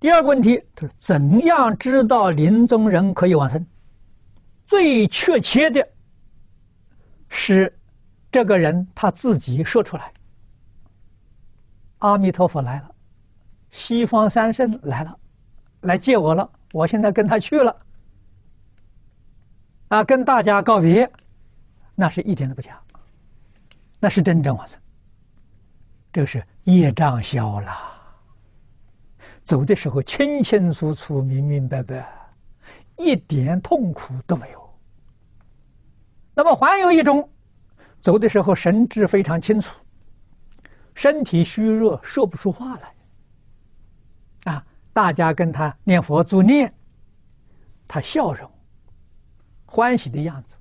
第二个问题就是怎样知道临终人可以往生？最确切的是这个人他自己说出来：“阿弥陀佛来了，西方三圣来了，来接我了，我现在跟他去了。”啊，跟大家告别，那是一点都不假，那是真正往生。这是业障消了，走的时候清清楚楚、明明白白，一点痛苦都没有。那么还有一种，走的时候神志非常清楚，身体虚弱，说不出话来。啊，大家跟他念佛助念，他笑容。欢喜的样子，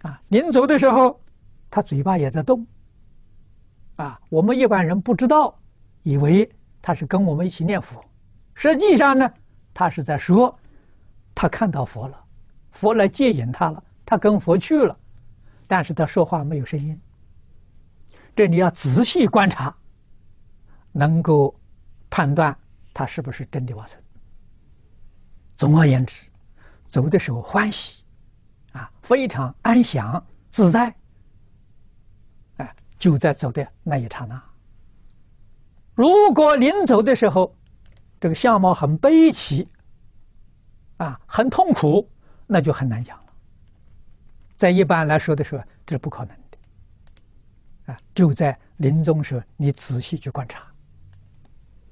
啊，临走的时候，他嘴巴也在动，啊，我们一般人不知道，以为他是跟我们一起念佛，实际上呢，他是在说，他看到佛了，佛来接引他了，他跟佛去了，但是他说话没有声音，这你要仔细观察，能够判断他是不是真的往生。总而言之，走的时候欢喜。啊，非常安详自在，哎，就在走的那一刹那。如果临走的时候，这个相貌很悲戚，啊，很痛苦，那就很难讲了。在一般来说的时候，这是不可能的。啊，就在临终时，你仔细去观察。